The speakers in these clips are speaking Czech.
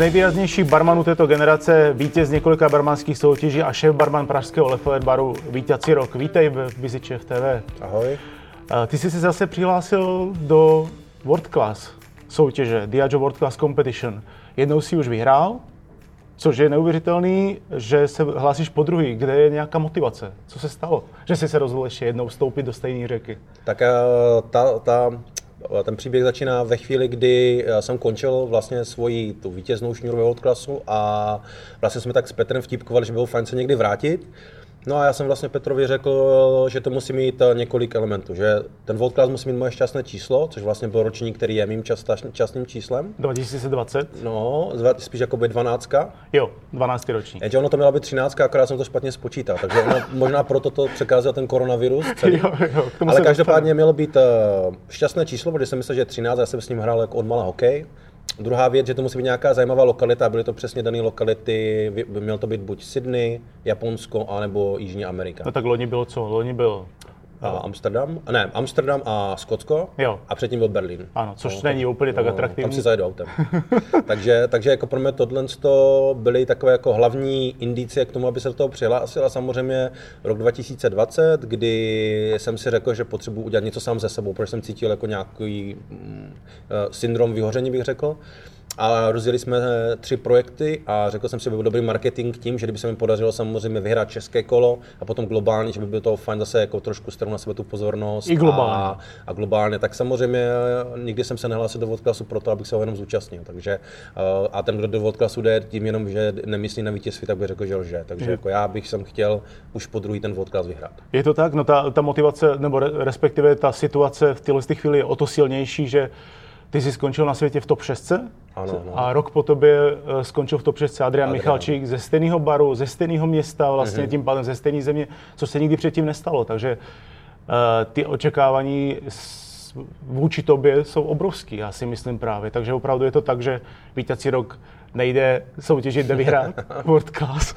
Nejvýraznějších barmanů této generace, vítěz několika barmanských soutěží a šéf barman pražského Lefouet baru Vítě Rok. Vítej v Bizičech TV. Ahoj. Ty jsi se zase přihlásil do World Class soutěže, Diageo World Class Competition. Jednou si už vyhrál, což je neuvěřitelný, že se hlásíš po druhý. Kde je nějaká motivace? Co se stalo? Že jsi se rozhodl ještě jednou vstoupit do stejné řeky? Tak eh, ta, ta ten příběh začíná ve chvíli, kdy eh, jsem končil vlastně svoji tu vítěznou šňůru ve klasu a vlastně jsme tak s Petrem vtipkovali, že bylo fajn se někdy vrátit. No a já jsem vlastně Petrovi řekl, že to musí mít eh, několik elementů, že ten Volt Class musí mít moje šťastné číslo, což vlastně byl ročník, který je mým častným číslem. 2020? No, spíš jako by 12. Jo, 12. ročník. Jenže ono to měla být 13, akorát jsem to špatně spočítal, takže ono, možná proto to překázal ten koronavirus. Celý. jo, jo, Ale každopádně mělo být uh, šťastné číslo, protože jsem myslel, že 13, já jsem s ním hrál jako od mala hokej. Druhá věc, že to musí být nějaká zajímavá lokalita, byly to přesně dané lokality, měl to být buď Sydney, Japonsko, anebo Jižní Amerika. No tak loni bylo co? Loni byl a Amsterdam, ne, Amsterdam a Skotsko jo. a předtím byl Berlín. Ano, což no, není úplně tak no, atraktivní. Tam si zajedu autem. takže, takže jako pro mě tohle to byly takové jako hlavní indicie k tomu, aby se do toho přihlásil a samozřejmě rok 2020, kdy jsem si řekl, že potřebuji udělat něco sám ze sebou, protože jsem cítil jako nějaký mm, uh, syndrom vyhoření, bych řekl. A rozjeli jsme eh, tři projekty a řekl jsem si, že by byl dobrý marketing tím, že kdyby se mi podařilo samozřejmě vyhrát české kolo a potom globálně, že by bylo to fajn zase jako trošku stranu na sebe tu pozornost. I globálně. A, a globálně, tak samozřejmě eh, nikdy jsem se nehlásil do vodklasu proto, abych se ho jenom zúčastnil. Takže, eh, a ten, kdo do vodklasu jde tím jenom, že nemyslí na vítězství, tak by řekl, že lže. Takže hmm. jako já bych jsem chtěl už po druhý ten vodklas vyhrát. Je to tak? No ta, ta motivace, nebo respektive ta situace v této chvíli je o to silnější, že ty jsi skončil na světě v top 6 ano, no. a rok po tobě eh, skončil v top 6 Adrian, Adrian. Michalčík ze stejného baru, ze stejného města, vlastně mm-hmm. tím pádem ze stejné země, co se nikdy předtím nestalo. Takže uh, ty očekávání vůči tobě jsou obrovský, já si myslím právě. Takže opravdu je to tak, že vítěcí rok nejde soutěžit, jde vyhrát World Class.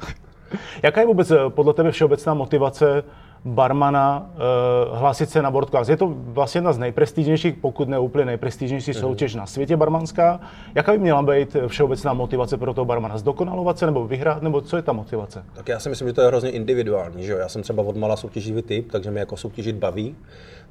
Jaká je vůbec eh, podle tebe všeobecná motivace barmana uh, hlásit se na Class. Je to vlastně jedna z nejprestižnějších, pokud ne úplně nejprestižnější mm-hmm. soutěž na světě barmanská. Jaká by měla být všeobecná motivace pro toho barmana? Zdokonalovat se nebo vyhrát, nebo co je ta motivace? Tak já si myslím, že to je hrozně individuální. Že jo? Já jsem třeba od mala soutěživý typ, takže mě jako soutěžit baví.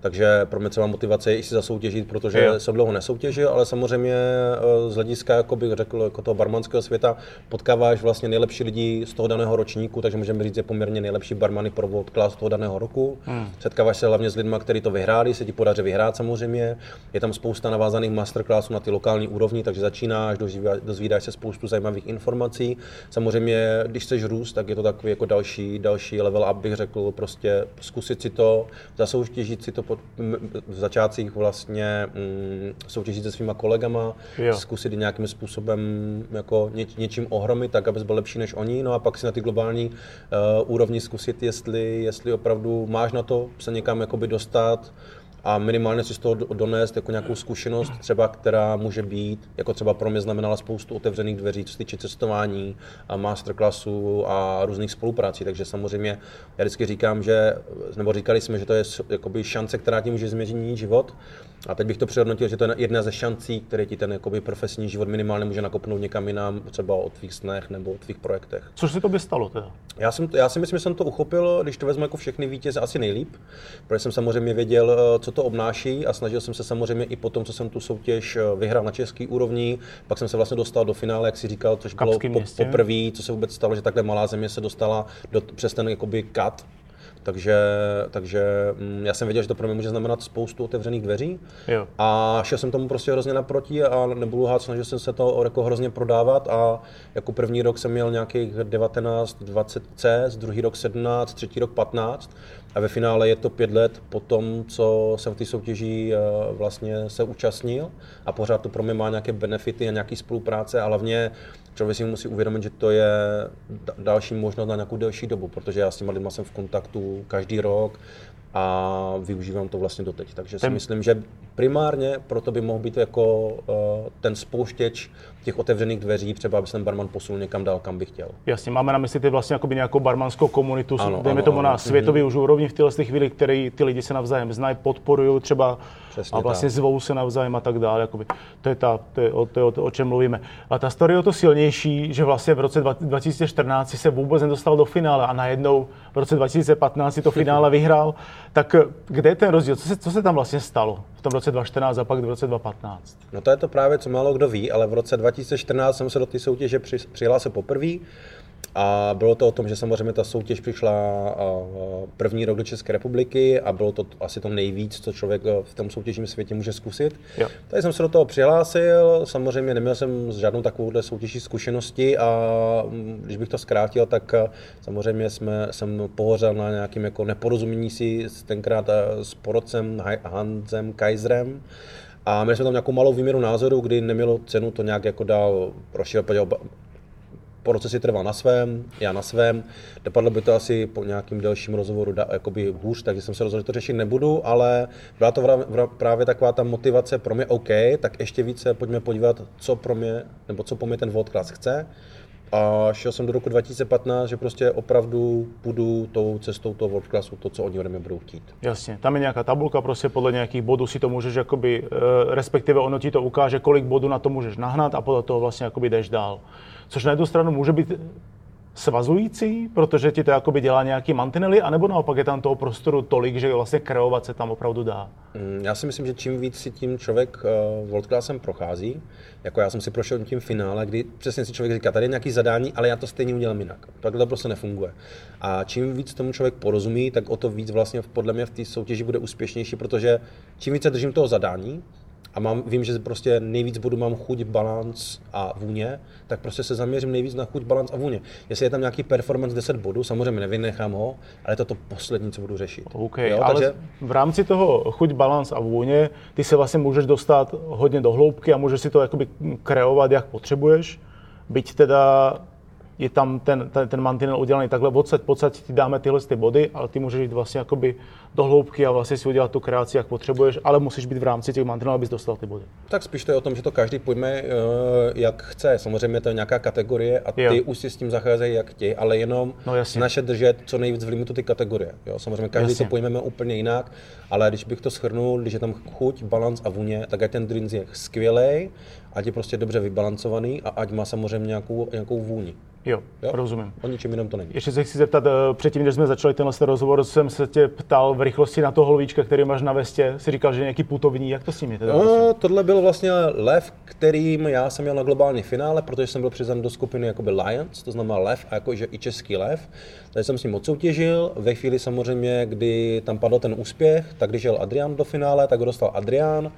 Takže pro mě celá motivace je i si zasoutěžit, protože jo. jsem dlouho nesoutěžil, ale samozřejmě eh, z hlediska, jako bych řekl, jako toho barmanského světa potkáváš vlastně nejlepší lidi z toho daného ročníku, takže můžeme říct, že poměrně nejlepší barmany pro World Class toho daného roku. Hmm. Setkáváš se hlavně s lidmi, kteří to vyhráli, se ti podaří vyhrát samozřejmě. Je tam spousta navázaných masterclassů na ty lokální úrovni, takže začínáš, dozvídáš se spoustu zajímavých informací. Samozřejmě, když chceš růst, tak je to takový jako další, další level up, bych řekl, prostě zkusit si to, zasoutěžit si to v začátcích vlastně mm, soutěžit se svýma kolegama, jo. zkusit nějakým způsobem jako ně, něčím ohromit, tak, abys byl lepší než oni, no a pak si na ty globální uh, úrovni zkusit, jestli, jestli opravdu máš na to se někam jakoby dostat, a minimálně si z toho donést jako nějakou zkušenost, třeba která může být, jako třeba pro mě znamenala spoustu otevřených dveří, co se týče cestování, a masterclassu a různých spoluprací. Takže samozřejmě já vždycky říkám, že, nebo říkali jsme, že to je jakoby šance, která ti může změnit život. A teď bych to přehodnotil, že to je jedna ze šancí, které ti ten jakoby, profesní život minimálně může nakopnout někam jinam, třeba o tvých snech nebo o tvých projektech. Co se to by stalo teda? Já, jsem, já si myslím, že jsem to uchopil, když to vezmu jako všechny vítěze, asi nejlíp, protože jsem samozřejmě věděl, co to obnáší a snažil jsem se samozřejmě i po tom, co jsem tu soutěž eh, vyhrál na český úrovni, pak jsem se vlastně dostal do finále, jak si říkal, což bylo po, poprvé, co se vůbec stalo, že takhle malá země se dostala do, přes ten jakoby cut takže, takže mm, já jsem věděl, že to pro mě může znamenat spoustu otevřených dveří. Jo. A šel jsem tomu prostě hrozně naproti a nebudu hát, snažil jsem se to jako hrozně prodávat a jako první rok jsem měl nějakých 19, 20 C, druhý rok 17, třetí rok 15 a ve finále je to pět let po tom, co jsem v té soutěži eh, vlastně se účastnil. A pořád to pro mě má nějaké benefity a nějaké spolupráce. A hlavně člověk si musí uvědomit, že to je další možnost na nějakou delší dobu, protože já s těma lidma jsem v kontaktu každý rok, a využívám to vlastně doteď. Takže si myslím, že primárně proto by mohl být jako uh, ten spouštěč těch otevřených dveří, třeba aby se ten barman posunul někam dál, kam by chtěl. Jasně, máme na mysli ty vlastně jako by nějakou barmanskou komunitu, ano, dejme ano, tomu ano. na světový mm-hmm. už úrovni v této chvíli, který ty lidi se navzájem znají, podporují třeba Přesně a vlastně tak. zvou se navzájem a tak dále. Jakoby. To je, ta, to je, o, to je o, to, o čem mluvíme. A ta story je o to silnější, že vlastně v roce 2014 se vůbec nedostal do finále a najednou v roce 2015 to finále vyhrál. Tak kde je ten rozdíl? Co se, co se tam vlastně stalo v tom roce 2014 a pak v roce 2015? No to je to právě, co málo kdo ví, ale v roce 2014 jsem se do té soutěže přihlásil poprvé. A bylo to o tom, že samozřejmě ta soutěž přišla první rok do České republiky a bylo to asi to nejvíc, co člověk v tom soutěžním světě může zkusit. Jo. Takže jsem se do toho přihlásil, samozřejmě neměl jsem žádnou takovouhle soutěží zkušenosti a mm, když bych to zkrátil, tak samozřejmě jsme, jsem pohořel na nějakým jako neporozumění si tenkrát s porodcem Hansem Kaiserem, a měli jsme tam nějakou malou výměru názoru, kdy nemělo cenu to nějak jako dál rozšířit, proces si trval na svém, já na svém. Dopadlo by to asi po nějakým delším rozhovoru da, jakoby hůř, takže jsem se rozhodl, že to řešit nebudu, ale byla to vra, vra, právě taková ta motivace pro mě OK, tak ještě více pojďme podívat, co pro mě, nebo co po mě ten vodclass chce. A šel jsem do roku 2015, že prostě opravdu půjdu tou cestou toho world classu, to, co oni ode mě budou chtít. Jasně, tam je nějaká tabulka, prostě podle nějakých bodů si to můžeš, jakoby, eh, respektive ono ti to ukáže, kolik bodů na to můžeš nahnat a podle toho vlastně jakoby jdeš dál. Což na jednu stranu může být svazující, protože ti to jakoby dělá nějaký mantinely, anebo naopak je tam toho prostoru tolik, že vlastně kreovat se tam opravdu dá? Mm, já si myslím, že čím víc si tím člověk uh, world classem prochází, jako já jsem si prošel tím finále, kdy přesně si člověk říká, tady je nějaký zadání, ale já to stejně udělám jinak. Takhle to prostě nefunguje. A čím víc tomu člověk porozumí, tak o to víc vlastně podle mě v té soutěži bude úspěšnější, protože čím více držím toho zadání, a mám, vím, že prostě nejvíc budu mám chuť, balans a vůně, tak prostě se zaměřím nejvíc na chuť, balans a vůně. Jestli je tam nějaký performance 10 bodů, samozřejmě nevynechám ho, ale je to to poslední, co budu řešit. Okay, jo, ale takže... v rámci toho chuť, balans a vůně, ty se vlastně můžeš dostat hodně do hloubky a můžeš si to jakoby kreovat, jak potřebuješ. Byť teda je tam ten, ten, ten mantinel udělaný takhle, odsaď, podsaď ti dáme tyhle ty body, ale ty můžeš jít vlastně jakoby do hloubky a vlastně si udělat tu kreaci, jak potřebuješ, ale musíš být v rámci těch mantinelů, abys dostal ty body. Tak spíš to je o tom, že to každý pojme, eh, jak chce. Samozřejmě to je nějaká kategorie a ty jo. už si s tím zacházejí jak ti, ale jenom no, naše držet co nejvíc v limitu ty kategorie. Jo, samozřejmě každý jasně. to pojmeme úplně jinak, ale když bych to schrnul, když je tam chuť, balans a vůně, tak ať ten drink je skvělý, ať je prostě dobře vybalancovaný a ať má samozřejmě nějakou, nějakou vůni. Jo, jo, rozumím. O ničem jiném to není. Ještě se chci zeptat, eh, předtím, než jsme začali tenhle rozhovor, jsem se tě ptal v rychlosti na toho holvíčka, který máš na vestě. Si říkal, že je nějaký putovní, jak to s ním je teda? No, tohle byl vlastně lev, kterým já jsem měl na globální finále, protože jsem byl přizvan do skupiny jakoby Lions, to znamená lev a jakože i český lev. Takže jsem s ním odsoutěžil. Ve chvíli samozřejmě, kdy tam padl ten úspěch, tak když jel Adrian do finále, tak ho dostal Adrian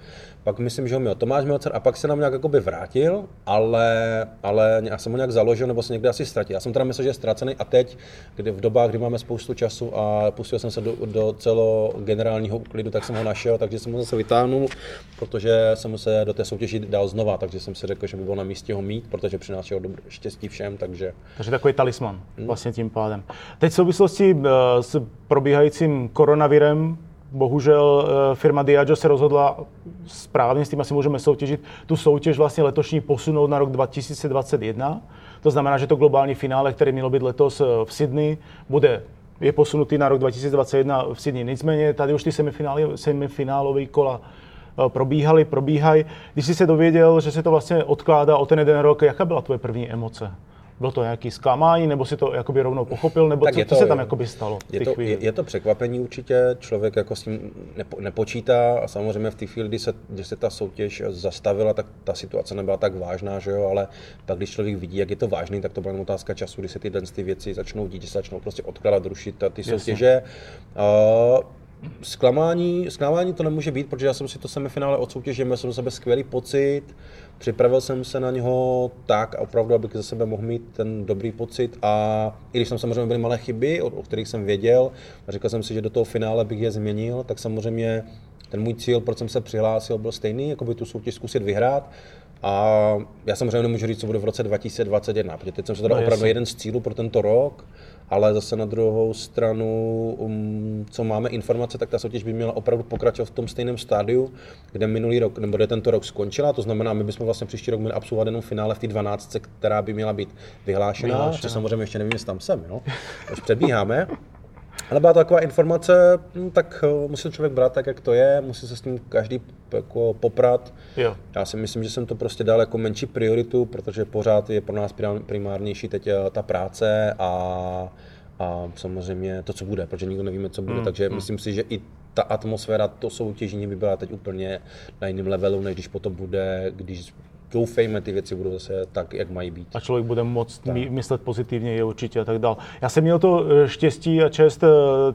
pak myslím, že ho měl Tomáš Melcer a pak se nám nějak jakoby vrátil, ale, ale já jsem ho nějak založil nebo se někde asi ztratil. Já jsem teda myslel, že je ztracený a teď, kdy v dobách, kdy máme spoustu času a pustil jsem se do, do celo generálního úklidu, tak jsem ho našel, takže jsem ho zase vytáhnul, protože jsem se do té soutěži dal znova, takže jsem si řekl, že by bylo na místě ho mít, protože přinášel dobro, štěstí všem, takže... Takže takový talisman hmm. vlastně tím pádem. Teď v souvislosti eh, s probíhajícím koronavirem bohužel eh, firma Diageo se rozhodla správně, s tím asi můžeme soutěžit, tu soutěž vlastně letošní posunout na rok 2021. To znamená, že to globální finále, které mělo být letos eh, v Sydney, bude je posunutý na rok 2021 v Sydney. Nicméně tady už ty semifinálové kola eh, probíhaly, probíhají. Když jsi se dověděl, že se to vlastně odkládá o ten jeden rok, jaká byla tvoje první emoce? Bylo to nějaký zklamání, nebo si to jakoby rovnou pochopil, nebo tak co, to, co se tam jakoby stalo? Je to, je, je to překvapení určitě, člověk jako s tím nepo, nepočítá a samozřejmě v té chvíli, kdy se, kdy se ta soutěž zastavila, tak ta situace nebyla tak vážná, že jo, ale pak když člověk vidí, jak je to vážný, tak to byla otázka času, kdy se ty, ty věci začnou dít, že se začnou prostě odkládat, rušit ty soutěže. Uh, Zklamání, zklamání to nemůže být, protože já jsem si to semifinále odsoutěžil, měl jsem sebe skvělý pocit, připravil jsem se na něho tak, opravdu, abych za sebe mohl mít ten dobrý pocit a i když tam samozřejmě byly malé chyby, o, o kterých jsem věděl, a říkal jsem si, že do toho finále bych je změnil, tak samozřejmě ten můj cíl, proč jsem se přihlásil, byl stejný, jako by tu soutěž zkusit vyhrát. A já samozřejmě nemůžu říct, co bude v roce 2021, protože teď jsem se teda no, opravdu jeden z cílů pro tento rok ale zase na druhou stranu, um, co máme informace, tak ta soutěž by měla opravdu pokračovat v tom stejném stádiu, kde minulý rok, nebo kde tento rok skončila, to znamená, my bychom vlastně příští rok měli absolvovat jenom finále v té 12, která by měla být vyhlášená, vyhlášená. což samozřejmě ještě nevím, jestli tam jsem, no. už předbíháme. Ale byla to taková informace, no, tak uh, musí člověk brát tak, jak to je, musí se s tím každý jako poprat. Jo. Já si myslím, že jsem to prostě dal jako menší prioritu, protože pořád je pro nás primárnější teď eh, ta práce a, a samozřejmě to, co bude, protože nikdo nevíme, co bude, mm, takže mm. myslím si, že i ta atmosféra, to soutěžení by byla teď úplně na jiném levelu, než když potom bude, když doufejme, ty věci budou zase tak, jak mají být. A člověk bude moct tak. myslet pozitivně, je určitě a tak dál. Já jsem měl to eh, štěstí a čest eh,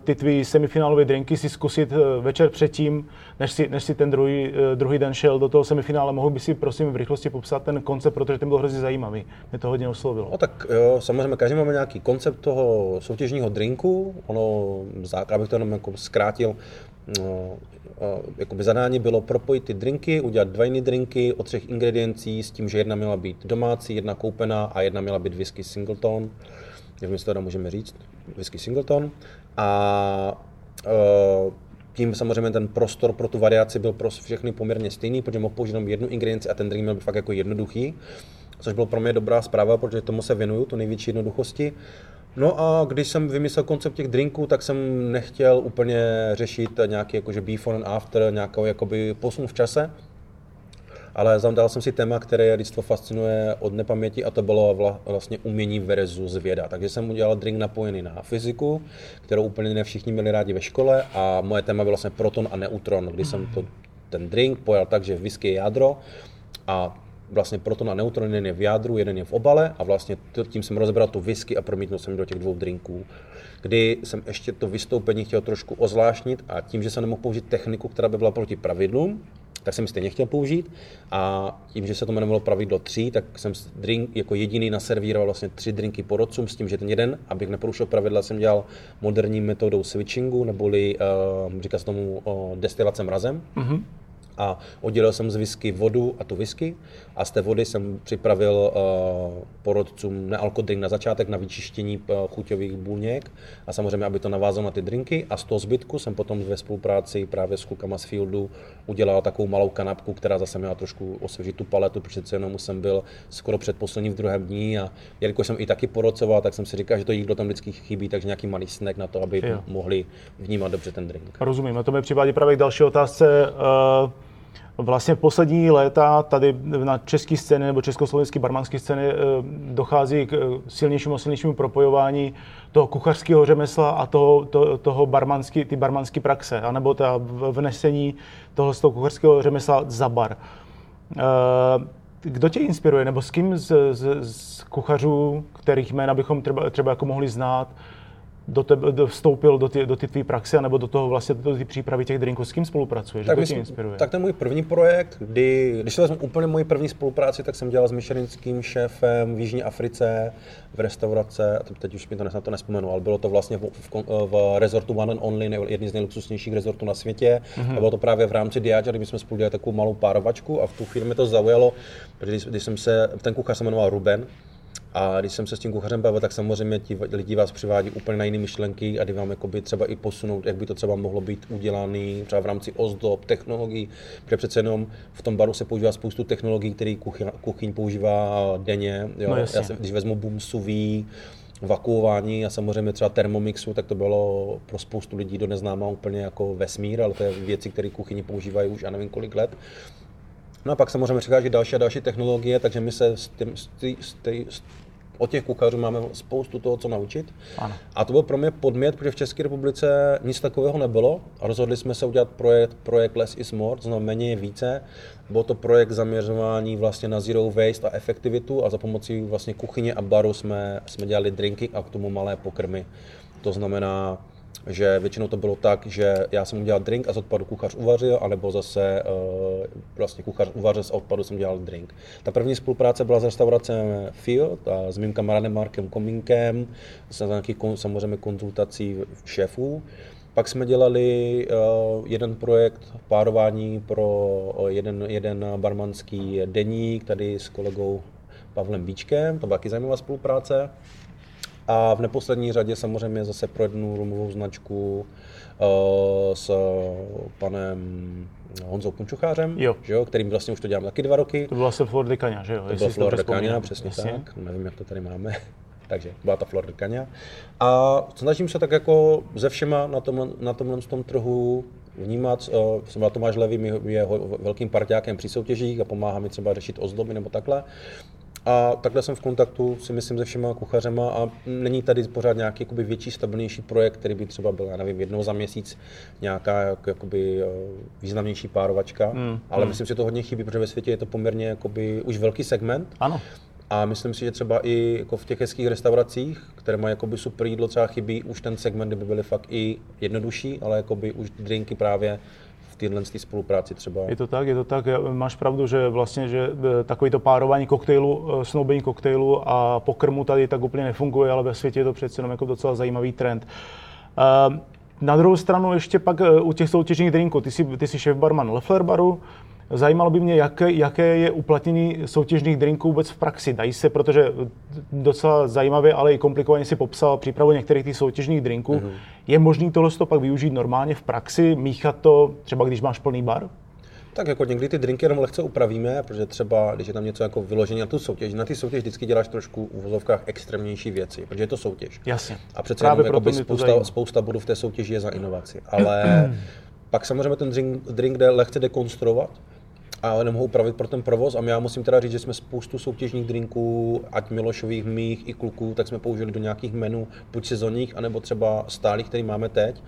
ty tvý semifinálové drinky si zkusit eh, večer předtím, než si, než si ten druhý, druhý den šel do toho semifinále. Mohl by si prosím v rychlosti popsat ten koncept, protože ten byl hrozně zajímavý. Mě to hodně oslovilo. No tak jo, samozřejmě každý máme nějaký koncept toho soutěžního drinku. Ono, abych to jenom jako zkrátil, jakoby zadání bylo propojit ty drinky, udělat dva jiné drinky o třech ingrediencí s tím, že jedna měla být domácí, jedna koupená a jedna měla být whisky singleton. Nevím, jestli to můžeme říct, whisky singleton. A uh, tím samozřejmě ten prostor pro tu variaci byl pro všechny poměrně stejný, protože mohl použít jenom jednu ingredienci a ten drink měl být fakt jako jednoduchý, což bylo pro mě dobrá zpráva, protože tomu se věnuju, tu největší jednoduchosti. No a když jsem vymyslel koncept těch drinků, tak jsem nechtěl úplně řešit nějaký jakože before and after, nějakou jakoby posun v čase, ale zadal jsem si téma, které lidstvo fascinuje od nepaměti a to bylo vlastně umění versus věda. Takže jsem udělal drink napojený na fyziku, kterou úplně ne všichni měli rádi ve škole a moje téma bylo vlastně proton a neutron, kdy jsem to, ten drink pojal tak, že whisky je jádro a vlastně proton a neutron, jeden je v jádru, jeden je v obale a vlastně tím jsem rozebral tu whisky a promítnul jsem do těch dvou drinků, kdy jsem ještě to vystoupení chtěl trošku ozvláštnit a tím, že jsem nemohl použít techniku, která by byla proti pravidlům, tak jsem stejně chtěl použít a tím, že se to jmenovalo pravidlo 3, tak jsem drink jako jediný naservíroval vlastně tři drinky porodcům s tím, že ten jeden, abych neporušil pravidla, jsem dělal moderní metodou switchingu, neboli uh, říká se tomu uh, destilace mrazem. Mm-hmm a oddělil jsem z whisky vodu a tu whisky a z té vody jsem připravil uh, porodcům nealkodrink na začátek na vyčištění uh, chuťových buněk a samozřejmě, aby to navázalo na ty drinky a z toho zbytku jsem potom ve spolupráci právě s klukama z Fieldu udělal takovou malou kanapku, která zase měla trošku osvěžit tu paletu, protože přece jenom jsem byl skoro předposlední v druhém dní a jelikož jsem i taky porocoval, tak jsem si říkal, že to jídlo tam vždycky chybí, takže nějaký malý snack na to, aby jo. mohli vnímat dobře ten drink. Rozumím, a to mi přivádí právě k další otázce. Uh Vlastně poslední léta tady na české scéně nebo československé barmanské scény eh, dochází k eh, silnějšímu a silnějšímu propojování toho kuchařského řemesla a toho, to, toho barmanský, ty barmanské praxe, anebo ta vnesení toho, z toho kuchařského řemesla za bar. Eh, kdo tě inspiruje, nebo s kým z, z, z kuchařů, kterých jména bychom třeba, třeba jako mohli znát, do tebe, do, vstoupil do ty, do ty tvý praxe, nebo do toho vlastně do ty přípravy těch drinků? S kým spolupracuješ? Tak, myslím, inspiruje? tak ten můj první projekt, kdy, když vezmu úplně moji první spolupráci, tak jsem dělal s Michelinským šéfem v Jižní Africe v restaurace, a teď už mi to na to nespomenu, ale bylo to vlastně v, v, v rezortu One and Only, jedný z nejluxusnějších rezortů na světě. Mm-hmm. A bylo to právě v rámci Diageo, kdy jsme spolu dělali takovou malou párovačku a v tu firmě to zaujalo, protože když, když jsem se, ten kuchař se jmenoval Ruben, a když jsem se s tím kuchařem bavil, tak samozřejmě ti lidi vás přivádí úplně na jiné myšlenky a kdy vám jakoby třeba i posunout, jak by to třeba mohlo být udělané třeba v rámci ozdob, technologií, protože přece jenom v tom baru se používá spoustu technologií, které kuchyň, kuchyň používá denně. Jo? No Já se, když vezmu boom sous vakuování a samozřejmě třeba termomixu, tak to bylo pro spoustu lidí do neznáma úplně jako vesmír, ale to je věci, které kuchyni používají už já nevím kolik let. No a pak samozřejmě přichází další a další technologie, takže my se s tím, s tý, s tý, s od těch kuchařů máme spoustu toho, co naučit. Ano. A to byl pro mě podmět, protože v České republice nic takového nebylo. A rozhodli jsme se udělat projekt, projekt Less is More, znamená méně je více. Byl to projekt zaměřování vlastně na zero waste a efektivitu a za pomocí vlastně kuchyně a baru jsme, jsme dělali drinky a k tomu malé pokrmy. To znamená, že většinou to bylo tak, že já jsem udělal drink a z odpadu kuchař uvařil, anebo zase uh, vlastně kuchař uvařil, z odpadu jsem dělal drink. Ta první spolupráce byla s restauracem Field a s mým kamarádem Markem Kominkem, se nějakých samozřejmě konzultací šéfů. Pak jsme dělali uh, jeden projekt párování pro uh, jeden, jeden barmanský deník, tady s kolegou Pavlem Bíčkem, to byla taky zajímavá spolupráce. A v neposlední řadě samozřejmě zase pro jednu rumovou značku uh, s panem Honzou Punčuchářem, jo. Že jo, kterým vlastně už to dělám taky dva roky. To byla se Flor de Caña, že jo? To byla Flor de Caña, přesně Jasně. tak. Nevím, jak to tady máme. Takže byla ta Flor de Caña. A snažím se tak jako ze všema na, tom, na tomhle tom trhu vnímat. Uh, třeba Tomáš Levý je velkým partiákem při soutěžích a pomáhá mi třeba řešit ozdoby nebo takhle. A takhle jsem v kontaktu si myslím se všema kuchařema a není tady pořád nějaký jakoby, větší, stabilnější projekt, který by třeba byl, já nevím, jednou za měsíc nějaká jakoby, eh, významnější párovačka, hmm. ale hmm. myslím si, že to hodně chybí, protože ve světě je to poměrně jakoby, už velký segment. Ano. A myslím si, že třeba i jako v těch hezkých restauracích, které mají jakoby super jídlo, třeba chybí už ten segment, kdyby byly fakt i jednodušší, ale jakoby už drinky právě téhle spolupráci třeba. Je to tak, je to tak. Máš pravdu, že vlastně, že e, takový to párování koktejlu, e, snoubení koktejlu a pokrmu tady tak úplně nefunguje, ale ve světě je to přece jenom jako docela zajímavý trend. Uh, na druhou stranu ještě pak u těch soutěžních drinků, ty jsi, ty jsi šéf barman Leffler baru, Zajímalo by mě, jaké, jaké je uplatnění soutěžních drinků vůbec v praxi. Dají se, protože docela zajímavě, ale i komplikovaně si popsal přípravu některých těch soutěžních drinků. Mm-hmm. Je možné tohle to pak využít normálně v praxi, míchat to třeba když máš plný bar? Tak jako někdy ty drinky jenom lehce upravíme, protože třeba, když je tam něco jako vyložení na tu soutěž, na ty soutěž vždycky děláš trošku v uvozovkách extrémnější věci, protože je to soutěž. Jasně. A přece Právě jenom spousta, spousta bodů v té soutěži je za inovaci. Ale pak samozřejmě ten drink, drink jde lehce dekonstruovat, ale nemohu upravit pro ten provoz. A já musím teda říct, že jsme spoustu soutěžních drinků, ať Milošových, mých i kluků, tak jsme použili do nějakých menů, buď sezónních, anebo třeba stálých, který máme teď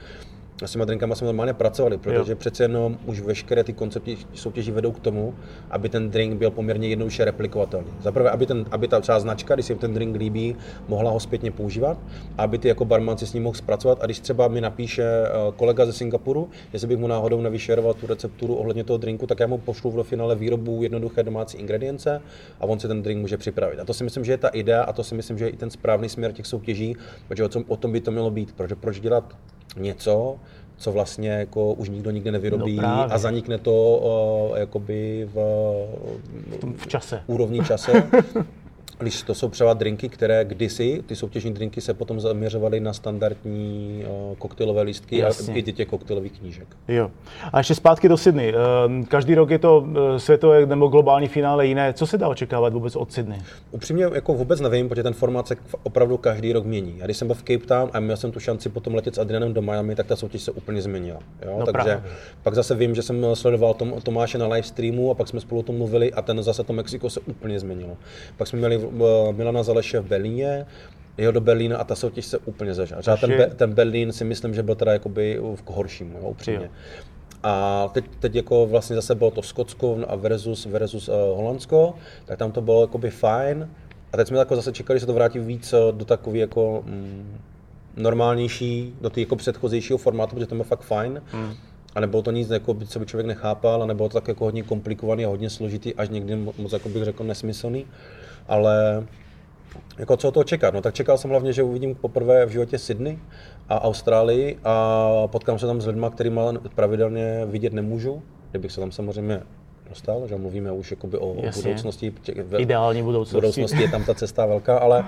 s těma drinkama jsme normálně pracovali, protože jo. přece jenom už veškeré ty koncepty soutěží vedou k tomu, aby ten drink byl poměrně jednoduše replikovatelný. Za prvé, aby, ten, aby ta třeba značka, když se jim ten drink líbí, mohla ho zpětně používat, aby ty jako barman si s ním mohl zpracovat a když třeba mi napíše eh, kolega ze Singapuru, jestli bych mu náhodou nevyšeroval tu recepturu ohledně toho drinku, tak já mu pošlu v finále výrobu jednoduché domácí ingredience a on si ten drink může připravit. A to si myslím, že je ta idea a to si myslím, že je i ten správný směr těch soutěží, protože o, tom, o tom by to mělo být. Protože proč dělat něco, co vlastně jako už nikdo nikdy nevyrobí no a zanikne to uh, jakoby v, v čase. úrovni čase. když to jsou třeba drinky, které kdysi, ty soutěžní drinky se potom zaměřovaly na standardní uh, koktejlové lístky Jasně. a i těch koktejlových knížek. Jo. A ještě zpátky do Sydney. Uh, každý rok je to uh, světové nebo globální finále jiné. Co se dá očekávat vůbec od Sydney? Upřímně jako vůbec nevím, protože ten formát se opravdu každý rok mění. A když jsem byl v Cape Town a měl jsem tu šanci potom letět s Adrianem do Miami, tak ta soutěž se úplně změnila. Jo? No Takže právě. pak zase vím, že jsem sledoval Tom, Tomáše na live streamu a pak jsme spolu o tom mluvili a ten zase to Mexiko se úplně změnilo. Pak jsme měli Milana Zaleše v Berlíně, jeho do Berlína a ta soutěž se úplně zažila. Třeba ten, Be- ten Berlín si myslím, že byl teda jakoby v horším, jo, upřímně. Jo. A teď, teď jako vlastně zase bylo to Skotsko a versus, versus uh, Holandsko, tak tam to bylo jakoby fajn. A teď jsme jako zase čekali, že se to vrátí víc eh, do takový jako mm, normálnější, do toho jako předchozího formátu, protože to bylo fakt fajn. Mm. A nebylo to nic, jako by, co by člověk nechápal, a nebylo to tak jako hodně komplikovaný a hodně složitý, až někdy moc, jako bych řekl, nesmyslný. Ale jako co to čekat? No tak čekal jsem hlavně, že uvidím poprvé v životě Sydney a Austrálii a potkám se tam s lidmi, kterými pravidelně vidět nemůžu, kdybych se tam samozřejmě dostal, že mluvíme už jakoby o Jasně. budoucnosti. Ideální budoucnosti. budoucnosti je tam ta cesta velká, ale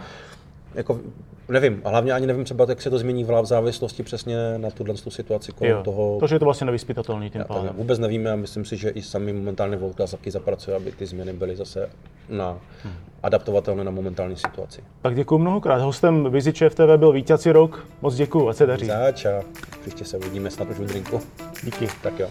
jako nevím, a hlavně ani nevím třeba, jak se to změní v závislosti přesně na tuhle tu situaci kolem jo, toho. To, že je to vlastně nevyspytatelný tím pádem. Vůbec nevíme a myslím si, že i sami momentálně Volta taky zapracuje, aby ty změny byly zase na hmm. adaptovatelné na momentální situaci. Tak děkuji mnohokrát. Hostem Vizi TV byl vítězí rok. Moc děkuji, ať se daří. Zač a příště se uvidíme snad už v drinku. Díky. Tak jo.